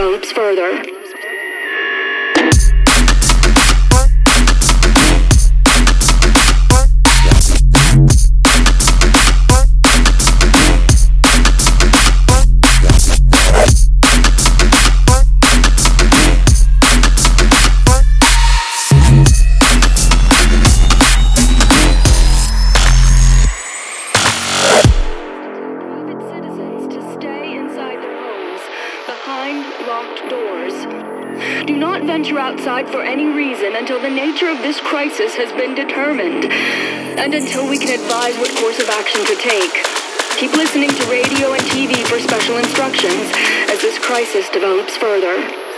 develops further. And until we can advise what course of action to take. Keep listening to radio and TV for special instructions as this crisis develops further.